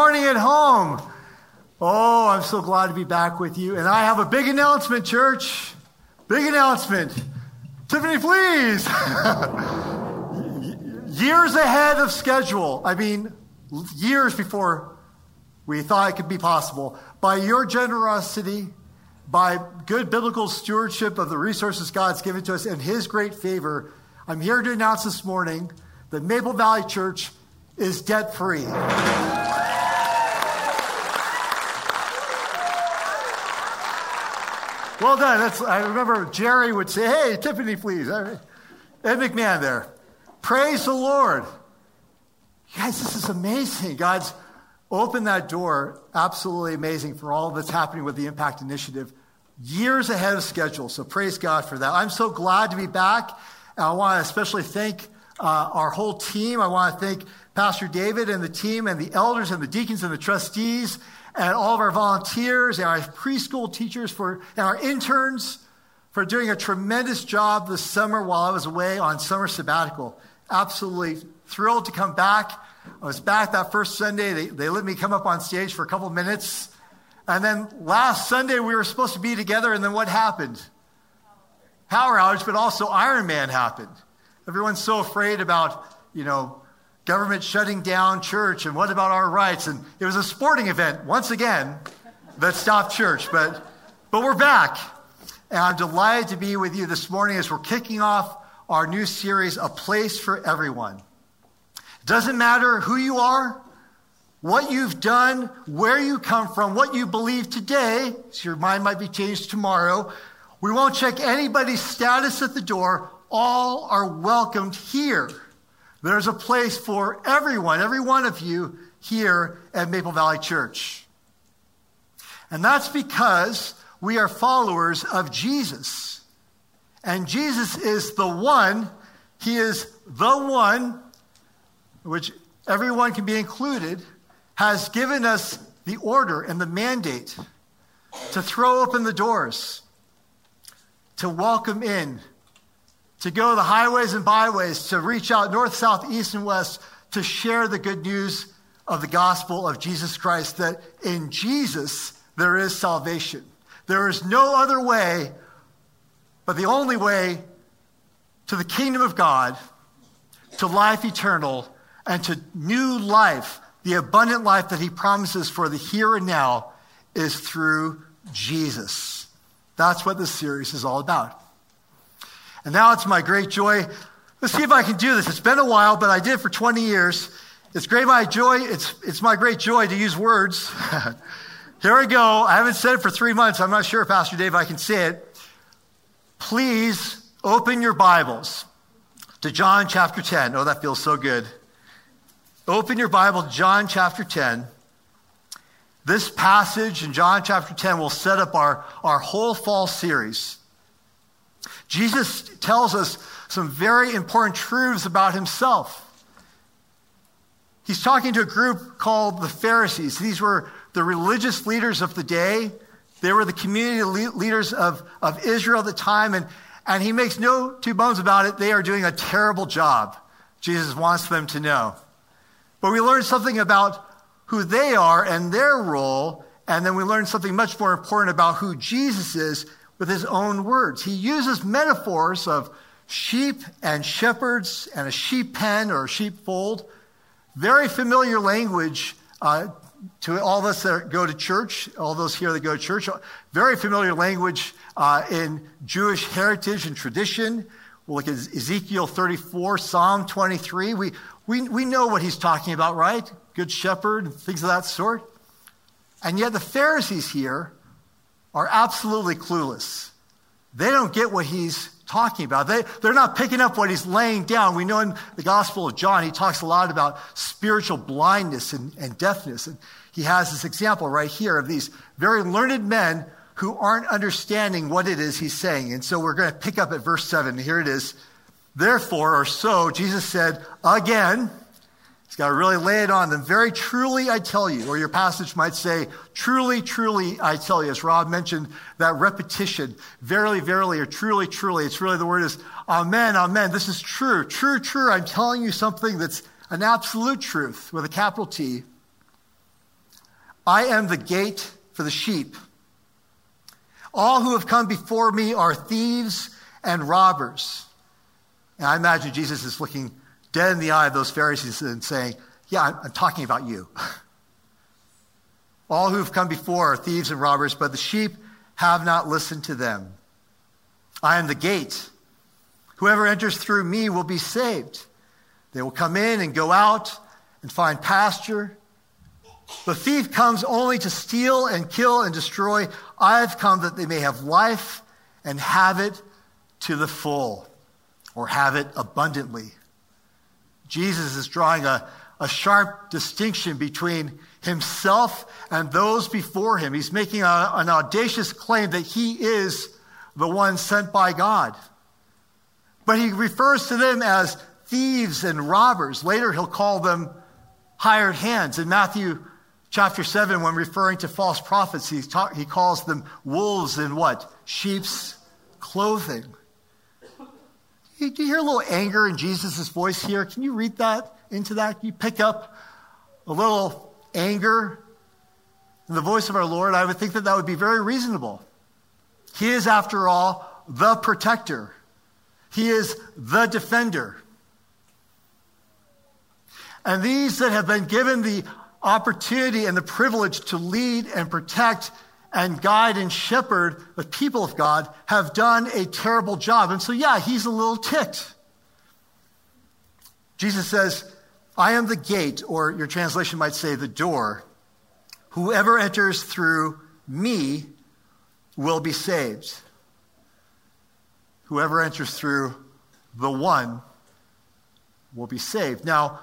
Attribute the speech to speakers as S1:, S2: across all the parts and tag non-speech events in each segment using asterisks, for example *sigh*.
S1: Morning at home. Oh, I'm so glad to be back with you. And I have a big announcement, church. Big announcement. Tiffany, please. *laughs* years ahead of schedule. I mean, years before we thought it could be possible. By your generosity, by good biblical stewardship of the resources God's given to us, and His great favor, I'm here to announce this morning that Maple Valley Church is debt free. Well done. That's, I remember Jerry would say, Hey, Tiffany, please. Ed McMahon there. Praise the Lord. Guys, this is amazing. God's opened that door. Absolutely amazing for all that's happening with the Impact Initiative. Years ahead of schedule. So praise God for that. I'm so glad to be back. And I want to especially thank uh, our whole team. I want to thank Pastor David and the team and the elders and the deacons and the trustees and all of our volunteers and our preschool teachers for, and our interns for doing a tremendous job this summer while I was away on summer sabbatical. Absolutely thrilled to come back. I was back that first Sunday. They, they let me come up on stage for a couple minutes. And then last Sunday, we were supposed to be together, and then what happened? Power outage, but also Ironman happened. Everyone's so afraid about, you know, government shutting down church and what about our rights? And it was a sporting event, once again, that stopped church. But, but we're back. And I'm delighted to be with you this morning as we're kicking off our new series, A Place for Everyone. Doesn't matter who you are, what you've done, where you come from, what you believe today, so your mind might be changed tomorrow. We won't check anybody's status at the door. All are welcomed here. There's a place for everyone, every one of you here at Maple Valley Church. And that's because we are followers of Jesus. And Jesus is the one, He is the one, which everyone can be included, has given us the order and the mandate to throw open the doors, to welcome in to go the highways and byways, to reach out north, south, east, and west to share the good news of the gospel of Jesus Christ that in Jesus there is salvation. There is no other way but the only way to the kingdom of God, to life eternal, and to new life, the abundant life that he promises for the here and now, is through Jesus. That's what this series is all about. And now it's my great joy. Let's see if I can do this. It's been a while, but I did for 20 years. It's great, my joy. It's, it's my great joy to use words. *laughs* Here we go. I haven't said it for three months. I'm not sure, Pastor Dave, I can say it. Please open your Bibles to John chapter 10. Oh, that feels so good. Open your Bible to John chapter 10. This passage in John chapter 10 will set up our, our whole fall series. Jesus tells us some very important truths about himself. He's talking to a group called the Pharisees. These were the religious leaders of the day. They were the community leaders of, of Israel at the time. And, and he makes no two bones about it. They are doing a terrible job. Jesus wants them to know. But we learn something about who they are and their role. And then we learn something much more important about who Jesus is with his own words. He uses metaphors of sheep and shepherds and a sheep pen or a sheepfold. Very familiar language uh, to all of us that go to church, all those here that go to church. Very familiar language uh, in Jewish heritage and tradition. We'll look at Ezekiel 34, Psalm 23. We, we, we know what he's talking about, right? Good shepherd, things of that sort. And yet the Pharisees here are absolutely clueless. They don't get what he's talking about. They, they're not picking up what he's laying down. We know in the Gospel of John, he talks a lot about spiritual blindness and, and deafness. And he has this example right here of these very learned men who aren't understanding what it is he's saying. And so we're going to pick up at verse 7. Here it is. Therefore, or so, Jesus said again, He's got to really lay it on them. Very truly, I tell you, or your passage might say, truly, truly, I tell you. As Rob mentioned, that repetition, verily, verily, or truly, truly. It's really the word is amen, amen. This is true, true, true. I'm telling you something that's an absolute truth with a capital T. I am the gate for the sheep. All who have come before me are thieves and robbers. And I imagine Jesus is looking dead in the eye of those Pharisees and saying, Yeah, I'm, I'm talking about you. *laughs* All who have come before are thieves and robbers, but the sheep have not listened to them. I am the gate. Whoever enters through me will be saved. They will come in and go out and find pasture. The thief comes only to steal and kill and destroy. I have come that they may have life and have it to the full, or have it abundantly. Jesus is drawing a, a sharp distinction between himself and those before him. He's making a, an audacious claim that he is the one sent by God. But he refers to them as thieves and robbers. Later, he'll call them hired hands. In Matthew chapter 7, when referring to false prophets, he, talk, he calls them wolves in what? Sheep's clothing. Do you hear a little anger in Jesus' voice here? Can you read that into that? Can you pick up a little anger in the voice of our Lord? I would think that that would be very reasonable. He is, after all, the protector. He is the defender. And these that have been given the opportunity and the privilege to lead and protect and guide and shepherd the people of God have done a terrible job. And so, yeah, he's a little ticked. Jesus says, I am the gate, or your translation might say the door. Whoever enters through me will be saved. Whoever enters through the one will be saved. Now,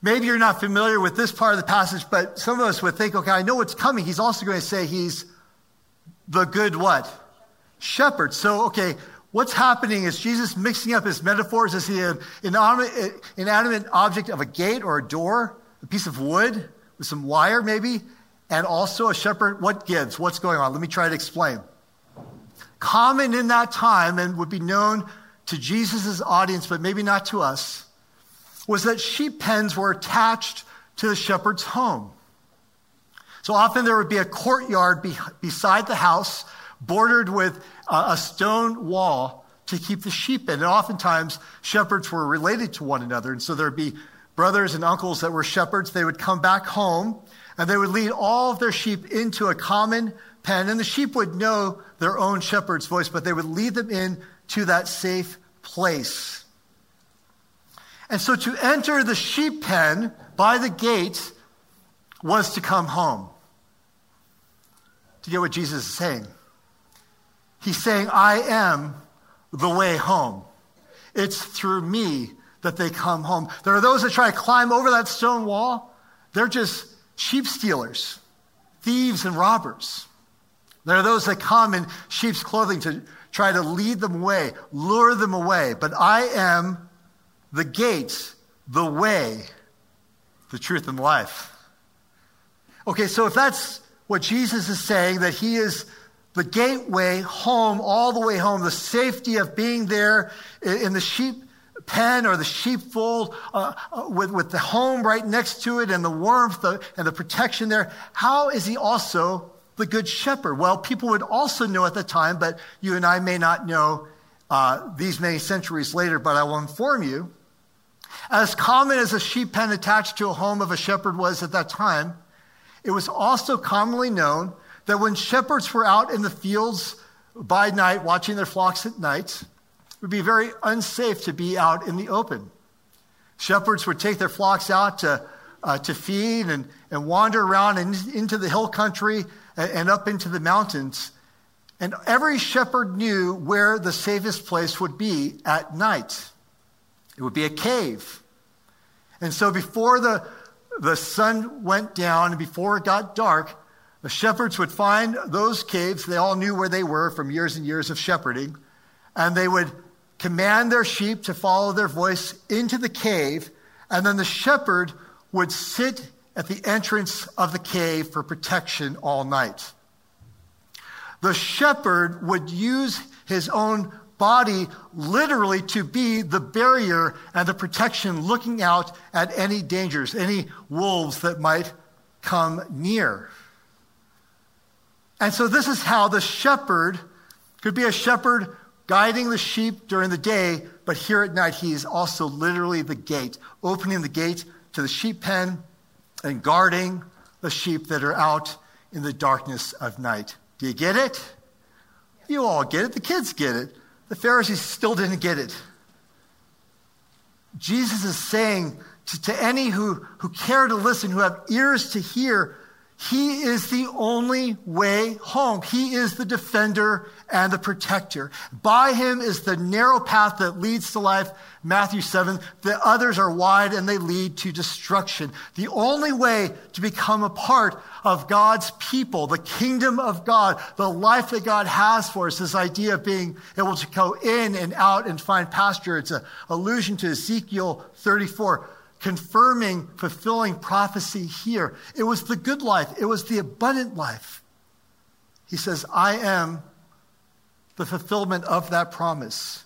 S1: Maybe you're not familiar with this part of the passage, but some of us would think, okay, I know what's coming. He's also going to say he's the good what? Shepherd. So, okay, what's happening is Jesus mixing up his metaphors. Is he an inanimate object of a gate or a door, a piece of wood with some wire maybe, and also a shepherd? What gives? What's going on? Let me try to explain. Common in that time and would be known to Jesus' audience, but maybe not to us was that sheep pens were attached to the shepherd's home. So often there would be a courtyard be- beside the house, bordered with a stone wall to keep the sheep in. And oftentimes shepherds were related to one another. And so there'd be brothers and uncles that were shepherds. They would come back home and they would lead all of their sheep into a common pen. And the sheep would know their own shepherd's voice, but they would lead them in to that safe place. And so to enter the sheep pen by the gate was to come home. To get what Jesus is saying. He's saying, I am the way home. It's through me that they come home. There are those that try to climb over that stone wall. They're just sheep stealers, thieves, and robbers. There are those that come in sheep's clothing to try to lead them away, lure them away. But I am the gate, the way, the truth, and life. Okay, so if that's what Jesus is saying, that he is the gateway home, all the way home, the safety of being there in the sheep pen or the sheepfold uh, uh, with, with the home right next to it and the warmth and the protection there, how is he also the good shepherd? Well, people would also know at the time, but you and I may not know uh, these many centuries later, but I will inform you as common as a sheep pen attached to a home of a shepherd was at that time, it was also commonly known that when shepherds were out in the fields by night, watching their flocks at night, it would be very unsafe to be out in the open. Shepherds would take their flocks out to, uh, to feed and, and wander around and into the hill country and, and up into the mountains. And every shepherd knew where the safest place would be at night. It would be a cave. And so before the, the sun went down and before it got dark, the shepherds would find those caves. They all knew where they were from years and years of shepherding. And they would command their sheep to follow their voice into the cave. And then the shepherd would sit at the entrance of the cave for protection all night. The shepherd would use his own body literally to be the barrier and the protection looking out at any dangers, any wolves that might come near. And so, this is how the shepherd could be a shepherd guiding the sheep during the day, but here at night, he is also literally the gate, opening the gate to the sheep pen and guarding the sheep that are out in the darkness of night. Do you get it? You all get it. The kids get it. The Pharisees still didn't get it. Jesus is saying to, to any who, who care to listen, who have ears to hear, he is the only way home. He is the defender and the protector. By him is the narrow path that leads to life, Matthew 7. The others are wide and they lead to destruction. The only way to become a part of God's people, the kingdom of God, the life that God has for us, this idea of being able to go in and out and find pasture. It's an allusion to Ezekiel 34 confirming, fulfilling prophecy here. It was the good life, it was the abundant life. He says, I am the fulfillment of that promise,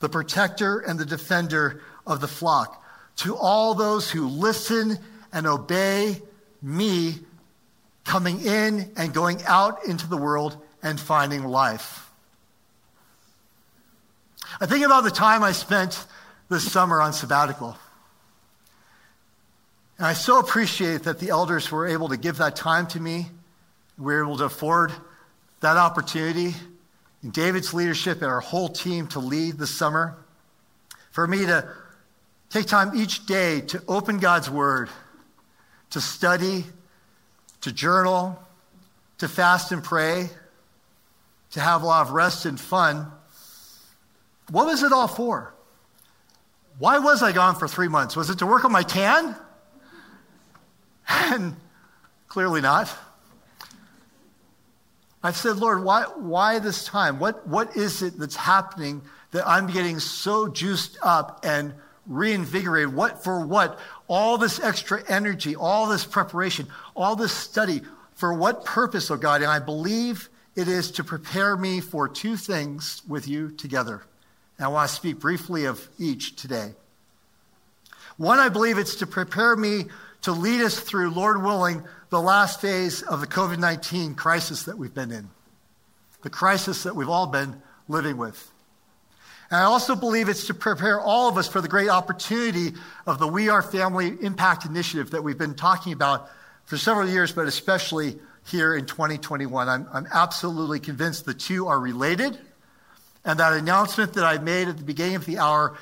S1: the protector and the defender of the flock. To all those who listen and obey me, coming in and going out into the world and finding life. I think about the time I spent this summer on sabbatical. And I so appreciate that the elders were able to give that time to me. We were able to afford that opportunity in David's leadership and our whole team to lead this summer. For me to take time each day to open God's Word, to study, to journal, to fast and pray, to have a lot of rest and fun. What was it all for? Why was I gone for three months? Was it to work on my tan? And clearly not. I said, Lord, why, why this time? What, what is it that's happening that I'm getting so juiced up and reinvigorated? What for what? All this extra energy, all this preparation, all this study. For what purpose, oh God? And I believe it is to prepare me for two things with you together. And I want to speak briefly of each today. One, I believe it's to prepare me to lead us through, Lord willing, the last phase of the COVID 19 crisis that we've been in, the crisis that we've all been living with. And I also believe it's to prepare all of us for the great opportunity of the We Are Family Impact Initiative that we've been talking about for several years, but especially here in 2021. I'm, I'm absolutely convinced the two are related. And that announcement that I made at the beginning of the hour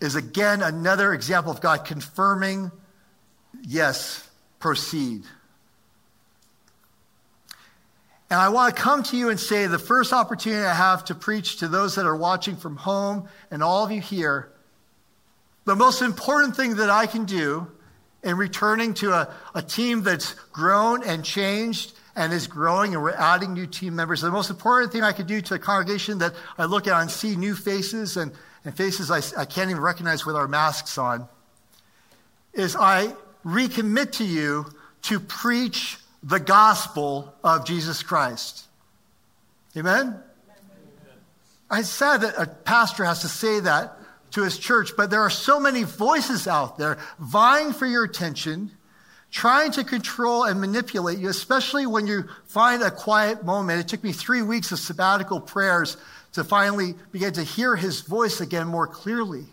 S1: is again another example of God confirming yes, proceed. And I want to come to you and say the first opportunity I have to preach to those that are watching from home and all of you here, the most important thing that I can do in returning to a, a team that's grown and changed and is growing and we're adding new team members, the most important thing I could do to a congregation that I look at and see new faces and, and faces I, I can't even recognize with our masks on is I recommit to you to preach the gospel of Jesus Christ. Amen? I said that a pastor has to say that to his church, but there are so many voices out there vying for your attention, trying to control and manipulate you, especially when you find a quiet moment. It took me three weeks of sabbatical prayers to finally begin to hear his voice again more clearly.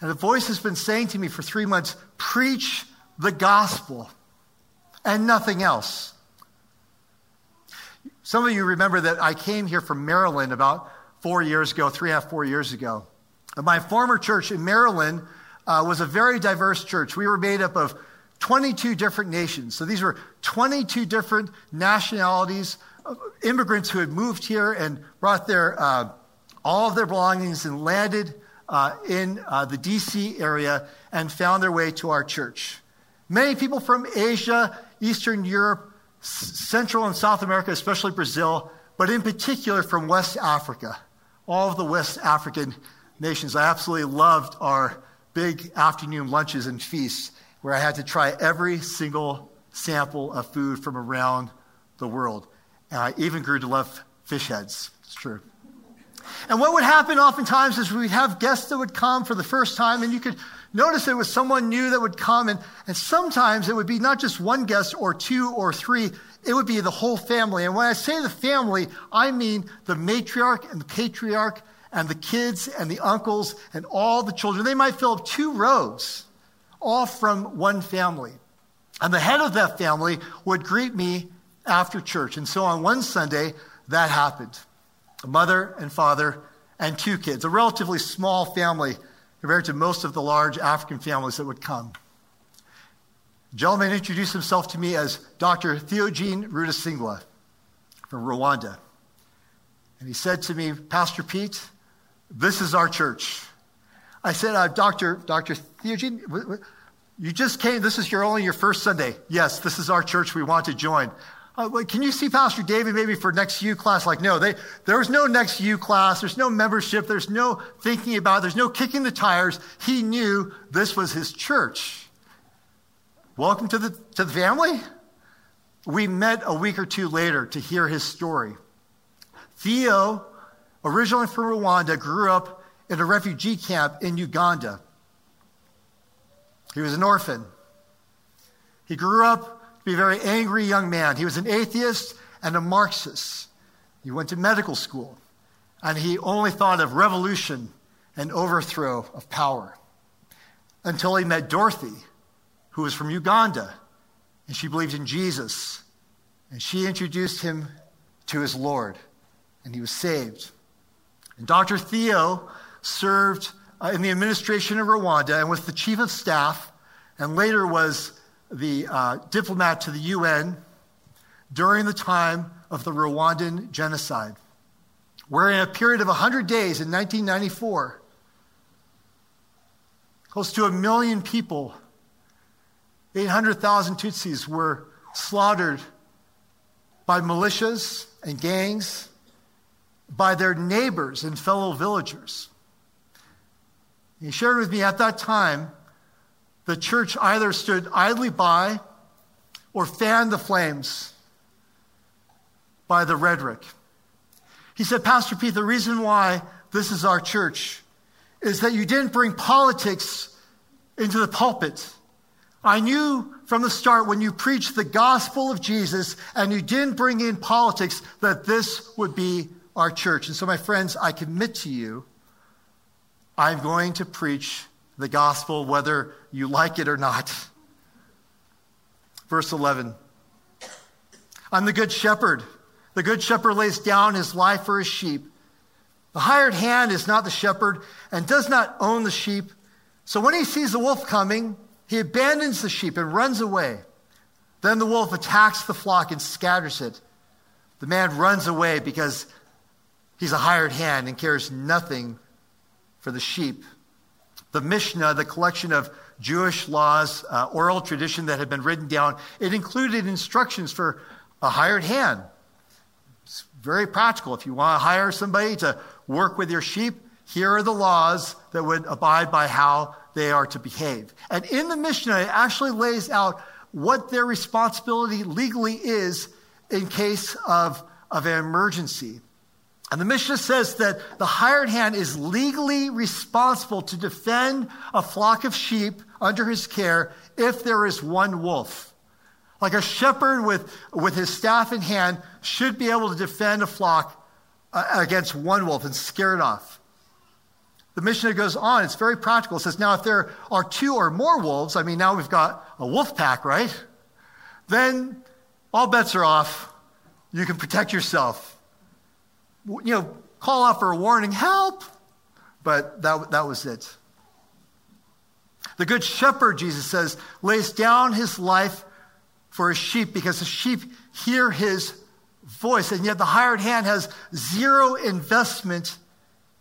S1: And the voice has been saying to me for three months preach the gospel and nothing else. Some of you remember that I came here from Maryland about four years ago, three and a half, four years ago. My former church in Maryland uh, was a very diverse church. We were made up of 22 different nations. So these were 22 different nationalities, immigrants who had moved here and brought their, uh, all of their belongings and landed uh, in uh, the DC area and found their way to our church. Many people from Asia, Eastern Europe, Central and South America, especially Brazil, but in particular from West Africa, all of the West African nations. I absolutely loved our big afternoon lunches and feasts where I had to try every single sample of food from around the world. And I even grew to love fish heads. It's true. And what would happen oftentimes is we'd have guests that would come for the first time, and you could notice it was someone new that would come. And, and sometimes it would be not just one guest or two or three, it would be the whole family. And when I say the family, I mean the matriarch and the patriarch and the kids and the uncles and all the children. They might fill up two rows, all from one family. And the head of that family would greet me after church. And so on one Sunday, that happened. A mother and father and two kids, a relatively small family compared to most of the large African families that would come. A gentleman introduced himself to me as Dr. Theogene Rudasingwa from Rwanda. And he said to me, Pastor Pete, this is our church. I said, uh, Dr. Dr. Theogene, you just came. This is your only your first Sunday. Yes, this is our church. We want to join. Uh, can you see Pastor David maybe for next U class? Like, no, they, there was no next U class. There's no membership. There's no thinking about it. There's no kicking the tires. He knew this was his church. Welcome to the, to the family. We met a week or two later to hear his story. Theo, originally from Rwanda, grew up in a refugee camp in Uganda. He was an orphan. He grew up to be a very angry young man. He was an atheist and a Marxist. He went to medical school, and he only thought of revolution and overthrow of power until he met Dorothy, who was from Uganda, and she believed in Jesus. And she introduced him to his Lord, and he was saved. And Dr. Theo served uh, in the administration of Rwanda and was the chief of staff, and later was the uh, diplomat to the UN during the time of the Rwandan genocide, where in a period of 100 days in 1994, close to a million people, 800,000 Tutsis, were slaughtered by militias and gangs, by their neighbors and fellow villagers. He shared with me at that time the church either stood idly by or fanned the flames by the rhetoric. He said, Pastor Pete, the reason why this is our church is that you didn't bring politics into the pulpit. I knew from the start when you preached the gospel of Jesus and you didn't bring in politics that this would be our church. And so, my friends, I commit to you, I'm going to preach the gospel whether you like it or not. Verse 11 I'm the good shepherd. The good shepherd lays down his life for his sheep. The hired hand is not the shepherd and does not own the sheep. So when he sees the wolf coming, he abandons the sheep and runs away. Then the wolf attacks the flock and scatters it. The man runs away because he's a hired hand and cares nothing for the sheep. The Mishnah, the collection of Jewish laws, uh, oral tradition that had been written down, it included instructions for a hired hand. It's very practical. If you want to hire somebody to work with your sheep, here are the laws that would abide by how they are to behave. And in the Mishnah, it actually lays out what their responsibility legally is in case of, of an emergency. And the Mishnah says that the hired hand is legally responsible to defend a flock of sheep under his care if there is one wolf. Like a shepherd with, with his staff in hand should be able to defend a flock uh, against one wolf and scare it off. The Mishnah goes on, it's very practical. It says, now if there are two or more wolves, I mean, now we've got a wolf pack, right? Then all bets are off. You can protect yourself you know, call out for a warning, help. But that, that was it. The good shepherd, Jesus says, lays down his life for his sheep because the sheep hear his voice. And yet the hired hand has zero investment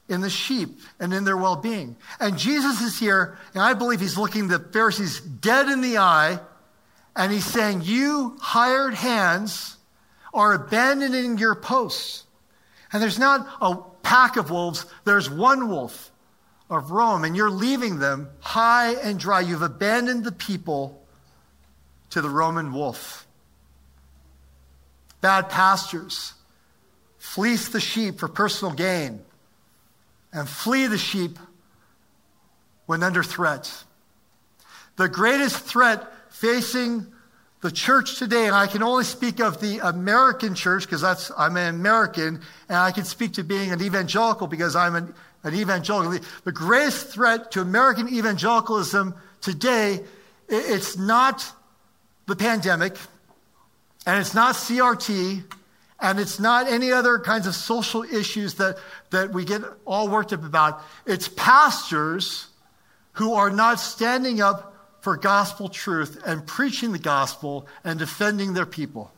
S1: in the sheep and in their well being. And Jesus is here, and I believe he's looking the Pharisees dead in the eye, and he's saying, You hired hands are abandoning your posts. And there's not a pack of wolves, there's one wolf of Rome, and you're leaving them high and dry. You've abandoned the people to the Roman wolf. Bad pastors fleece the sheep for personal gain. and flee the sheep when under threat. The greatest threat facing the church today, and I can only speak of the American church because that's I'm an American, and I can speak to being an evangelical because I'm an, an evangelical. The greatest threat to American evangelicalism today, it's not the pandemic, and it's not CRT, and it's not any other kinds of social issues that, that we get all worked up about. It's pastors who are not standing up for gospel truth and preaching the gospel and defending their people.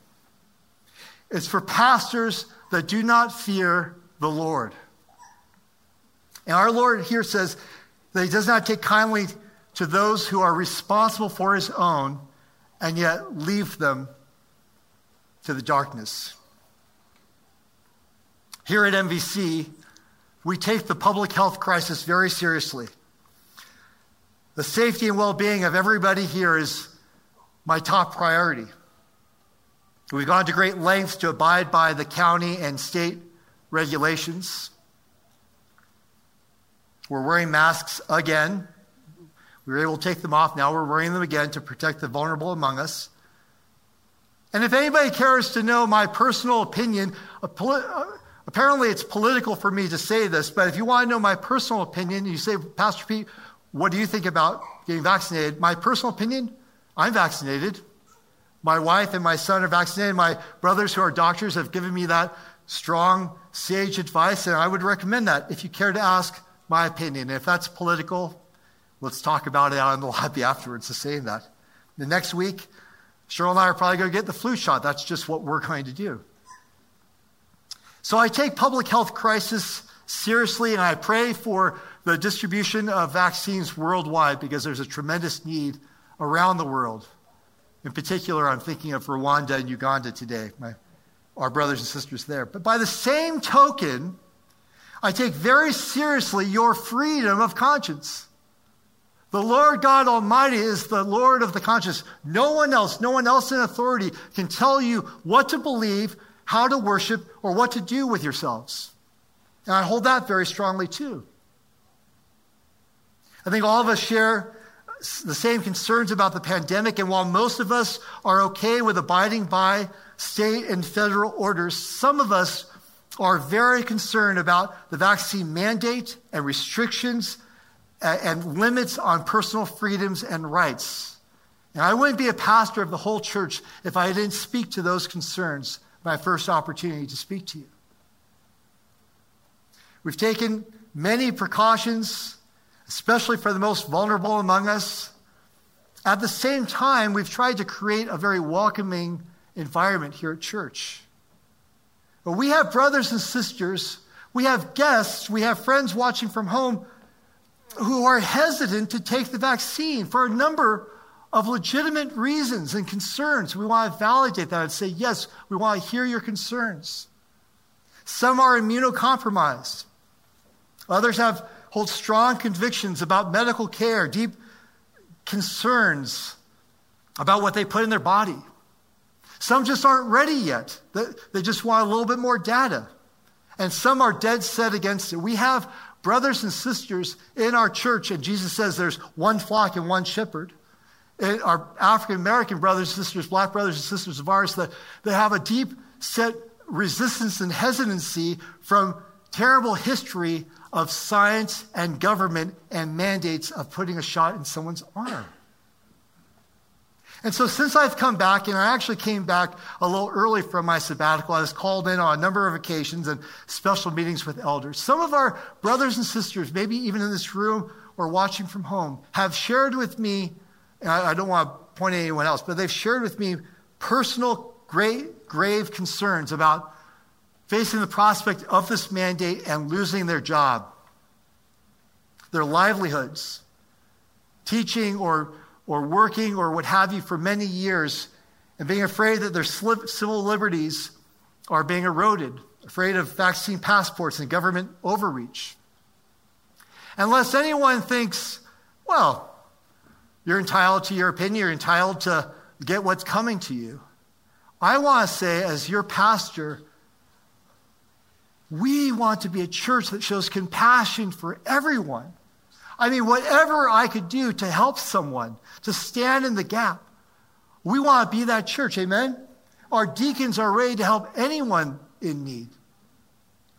S1: It's for pastors that do not fear the Lord. And our Lord here says that he does not take kindly to those who are responsible for his own and yet leave them to the darkness. Here at MVC, we take the public health crisis very seriously. The safety and well being of everybody here is my top priority. We've gone to great lengths to abide by the county and state regulations. We're wearing masks again. We were able to take them off. Now we're wearing them again to protect the vulnerable among us. And if anybody cares to know my personal opinion, uh, apparently it's political for me to say this, but if you want to know my personal opinion, you say, Pastor Pete, what do you think about getting vaccinated? My personal opinion, I'm vaccinated. My wife and my son are vaccinated. My brothers who are doctors have given me that strong, sage advice, and I would recommend that if you care to ask my opinion. If that's political, let's talk about it out in the *laughs* lobby afterwards to saying that. The next week, Cheryl and I are probably going to get the flu shot. That's just what we're going to do. So I take public health crisis seriously, and I pray for the distribution of vaccines worldwide because there's a tremendous need around the world. In particular, I'm thinking of Rwanda and Uganda today, my, our brothers and sisters there. But by the same token, I take very seriously your freedom of conscience. The Lord God Almighty is the Lord of the conscience. No one else, no one else in authority can tell you what to believe, how to worship, or what to do with yourselves. And I hold that very strongly too. I think all of us share the same concerns about the pandemic, and while most of us are okay with abiding by state and federal orders, some of us are very concerned about the vaccine mandate and restrictions uh, and limits on personal freedoms and rights. And I wouldn't be a pastor of the whole church if I didn't speak to those concerns my first opportunity to speak to you. We've taken many precautions especially for the most vulnerable among us. At the same time, we've tried to create a very welcoming environment here at church. But we have brothers and sisters, we have guests, we have friends watching from home who are hesitant to take the vaccine for a number of legitimate reasons and concerns. We want to validate that and say, yes, we want to hear your concerns. Some are immunocompromised. Others have hold strong convictions about medical care, deep concerns about what they put in their body. Some just aren't ready yet. They just want a little bit more data. And some are dead set against it. We have brothers and sisters in our church, and Jesus says there's one flock and one shepherd. And our African American brothers and sisters, black brothers and sisters of ours, that, that have a deep set resistance and hesitancy from terrible history of science and government and mandates of putting a shot in someone's arm. And so, since I've come back, and I actually came back a little early from my sabbatical, I was called in on a number of occasions and special meetings with elders. Some of our brothers and sisters, maybe even in this room or watching from home, have shared with me, I don't want to point at anyone else, but they've shared with me personal, great, grave concerns about facing the prospect of this mandate and losing their job, their livelihoods, teaching or, or working or what have you for many years, and being afraid that their civil liberties are being eroded, afraid of vaccine passports and government overreach. Unless anyone thinks, well, you're entitled to your opinion, you're entitled to get what's coming to you. I want to say, as your pastor, We want to be a church that shows compassion for everyone. I mean, whatever I could do to help someone, to stand in the gap, we want to be that church. Amen? Our deacons are ready to help anyone in need.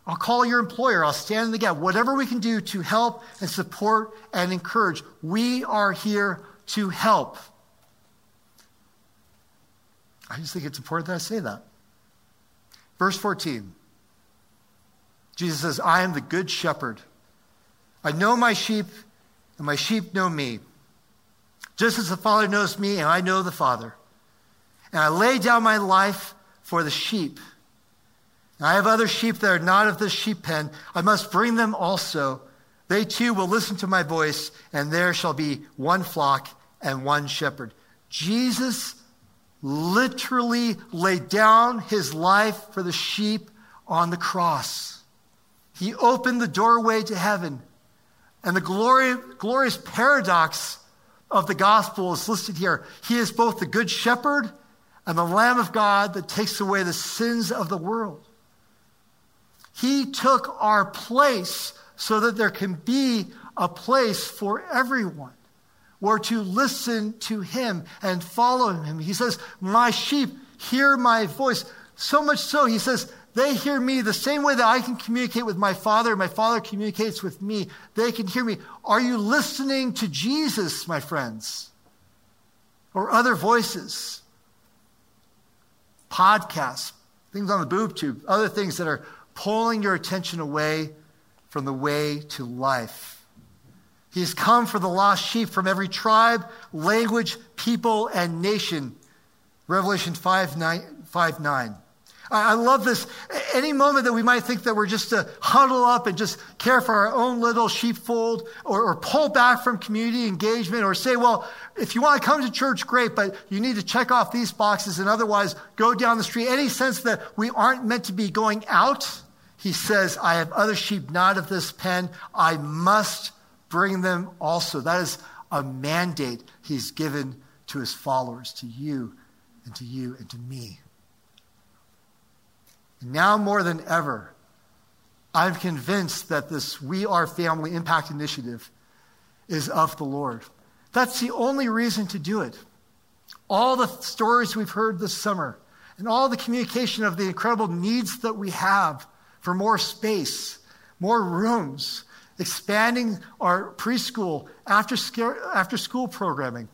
S1: I'll call your employer. I'll stand in the gap. Whatever we can do to help and support and encourage, we are here to help. I just think it's important that I say that. Verse 14 Jesus says, I am the good shepherd. I know my sheep, and my sheep know me. Just as the Father knows me, and I know the Father. And I lay down my life for the sheep. And I have other sheep that are not of this sheep pen. I must bring them also. They too will listen to my voice, and there shall be one flock and one shepherd. Jesus literally laid down his life for the sheep on the cross. He opened the doorway to heaven. And the glory, glorious paradox of the gospel is listed here. He is both the good shepherd and the Lamb of God that takes away the sins of the world. He took our place so that there can be a place for everyone where to listen to him and follow him. He says, My sheep hear my voice. So much so, he says, they hear me the same way that I can communicate with my Father, my Father communicates with me. They can hear me. Are you listening to Jesus, my friends? Or other voices? Podcasts, things on the boob tube, other things that are pulling your attention away from the way to life. He has come for the lost sheep from every tribe, language, people, and nation. Revelation 5 9. 5, 9. I love this. Any moment that we might think that we're just to huddle up and just care for our own little sheepfold or, or, pull back from community engagement or say, well, if you want to come to church, great, but you need to check off these boxes and otherwise go down the street. Any sense that we aren't meant to be going out he says, I have other sheep not of this pen. I must bring them also. That is a mandate he's given to his followers, to you and to you and to me. Now more than ever, I'm convinced that this We Are Family Impact Initiative is of the Lord. That's the only reason to do it. All the stories we've heard this summer and all the communication of the incredible needs that we have for more space, more rooms, expanding our preschool, after, after school programming,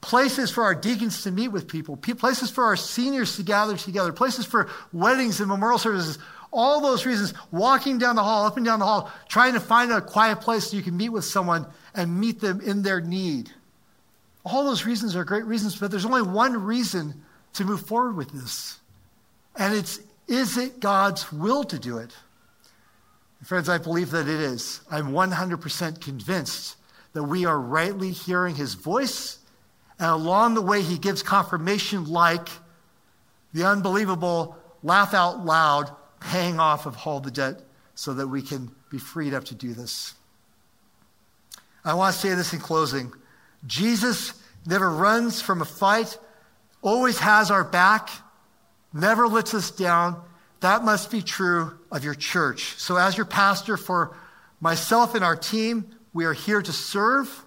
S1: places for our deacons to meet with people, places for our seniors to gather together, places for weddings and memorial services. All those reasons, walking down the hall, up and down the hall, trying to find a quiet place so you can meet with someone and meet them in their need. All those reasons are great reasons, but there's only one reason to move forward with this. And it's is it God's will to do it? Friends, I believe that it is. I'm 100% convinced that we are rightly hearing his voice, and along the way, he gives confirmation like the unbelievable laugh out loud paying off of all the debt so that we can be freed up to do this. I want to say this in closing Jesus never runs from a fight, always has our back never lets us down. That must be true of your church. So, as your pastor, for myself and our team, we are here to serve.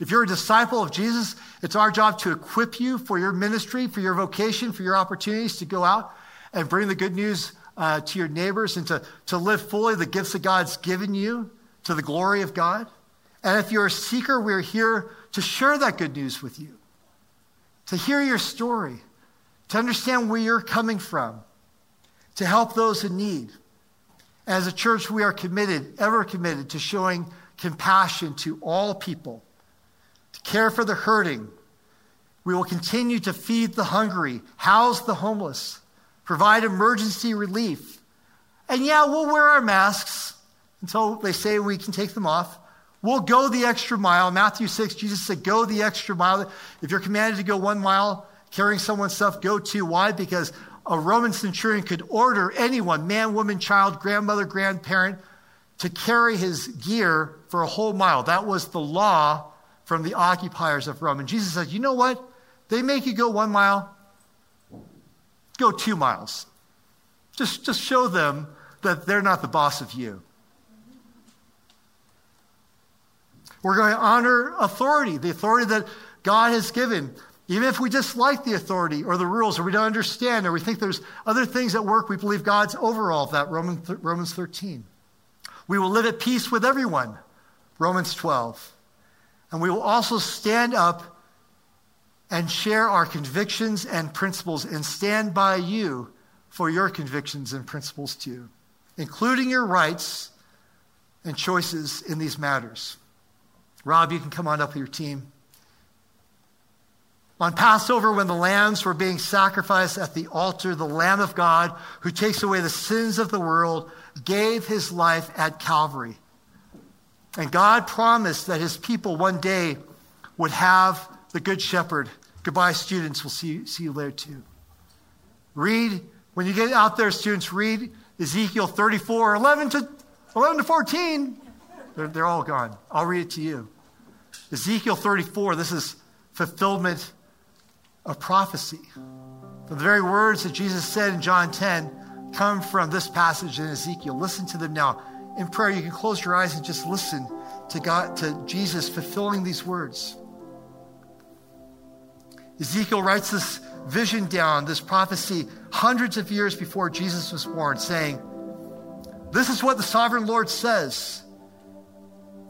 S1: If you're a disciple of Jesus, it's our job to equip you for your ministry, for your vocation, for your opportunities to go out and bring the good news uh, to your neighbors and to, to live fully the gifts that God's given you to the glory of God. And if you're a seeker, we're here to share that good news with you, to hear your story, to understand where you're coming from, to help those in need. As a church, we are committed, ever committed, to showing compassion to all people, to care for the hurting. We will continue to feed the hungry, house the homeless, provide emergency relief. And yeah, we'll wear our masks until they say we can take them off. We'll go the extra mile. Matthew 6, Jesus said, Go the extra mile. If you're commanded to go one mile, carrying someone's stuff go two. Why? Because a Roman centurion could order anyone, man, woman, child, grandmother, grandparent, to carry his gear for a whole mile. That was the law from the occupiers of Rome. And Jesus says, You know what? They make you go one mile, go two miles. Just, just show them that they're not the boss of you. We're going to honor authority, the authority that God has given. Even if we dislike the authority or the rules or we don't understand or we think there's other things at work, we believe God's over all of that, Romans 13. We will live at peace with everyone, Romans 12. And we will also stand up and share our convictions and principles and stand by you for your convictions and principles too, including your rights and choices in these matters. Rob, you can come on up with your team. On Passover, when the lambs were being sacrificed at the altar, the Lamb of God, who takes away the sins of the world, gave his life at Calvary. And God promised that his people one day would have the Good Shepherd. Goodbye, students. We'll see, see you later, too. Read, when you get out there, students, read Ezekiel 34, 11 to, 11 to 14. They're, they're all gone. I'll read it to you. Ezekiel 34, this is fulfillment of prophecy. The very words that Jesus said in John 10 come from this passage in Ezekiel. Listen to them now. In prayer, you can close your eyes and just listen to God, to Jesus fulfilling these words. Ezekiel writes this vision down, this prophecy, hundreds of years before Jesus was born, saying, This is what the sovereign Lord says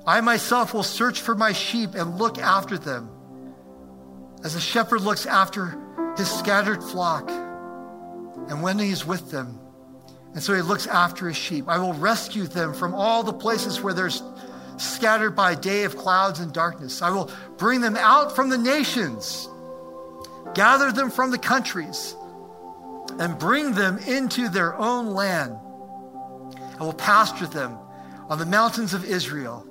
S1: I myself will search for my sheep and look after them, as a shepherd looks after his scattered flock, and when he is with them. And so he looks after his sheep. I will rescue them from all the places where they're scattered by day of clouds and darkness. I will bring them out from the nations gather them from the countries, and bring them into their own land. I will pasture them on the mountains of Israel,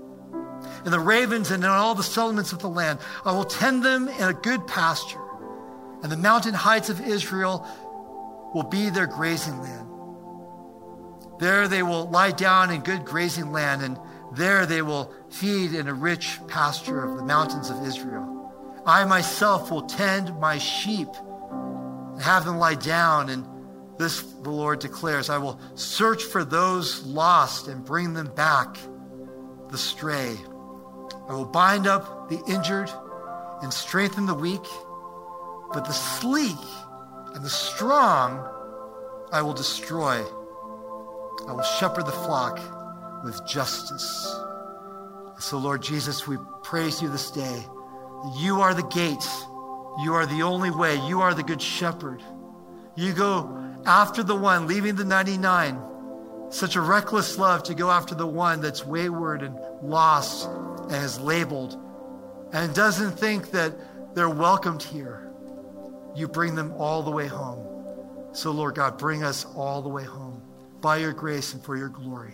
S1: in the ravens and in all the settlements of the land. I will tend them in a good pasture, and the mountain heights of Israel will be their grazing land. There they will lie down in good grazing land, and there they will feed in a rich pasture of the mountains of Israel. I myself will tend my sheep and have them lie down. And this the Lord declares I will search for those lost and bring them back the stray. I will bind up the injured and strengthen the weak, but the sleek and the strong I will destroy. I will shepherd the flock with justice. So, Lord Jesus, we praise you this day. You are the gate. You are the only way. You are the good shepherd. You go after the one, leaving the 99. Such a reckless love to go after the one that's wayward and lost and is labeled and doesn't think that they're welcomed here. You bring them all the way home. So, Lord God, bring us all the way home by your grace and for your glory.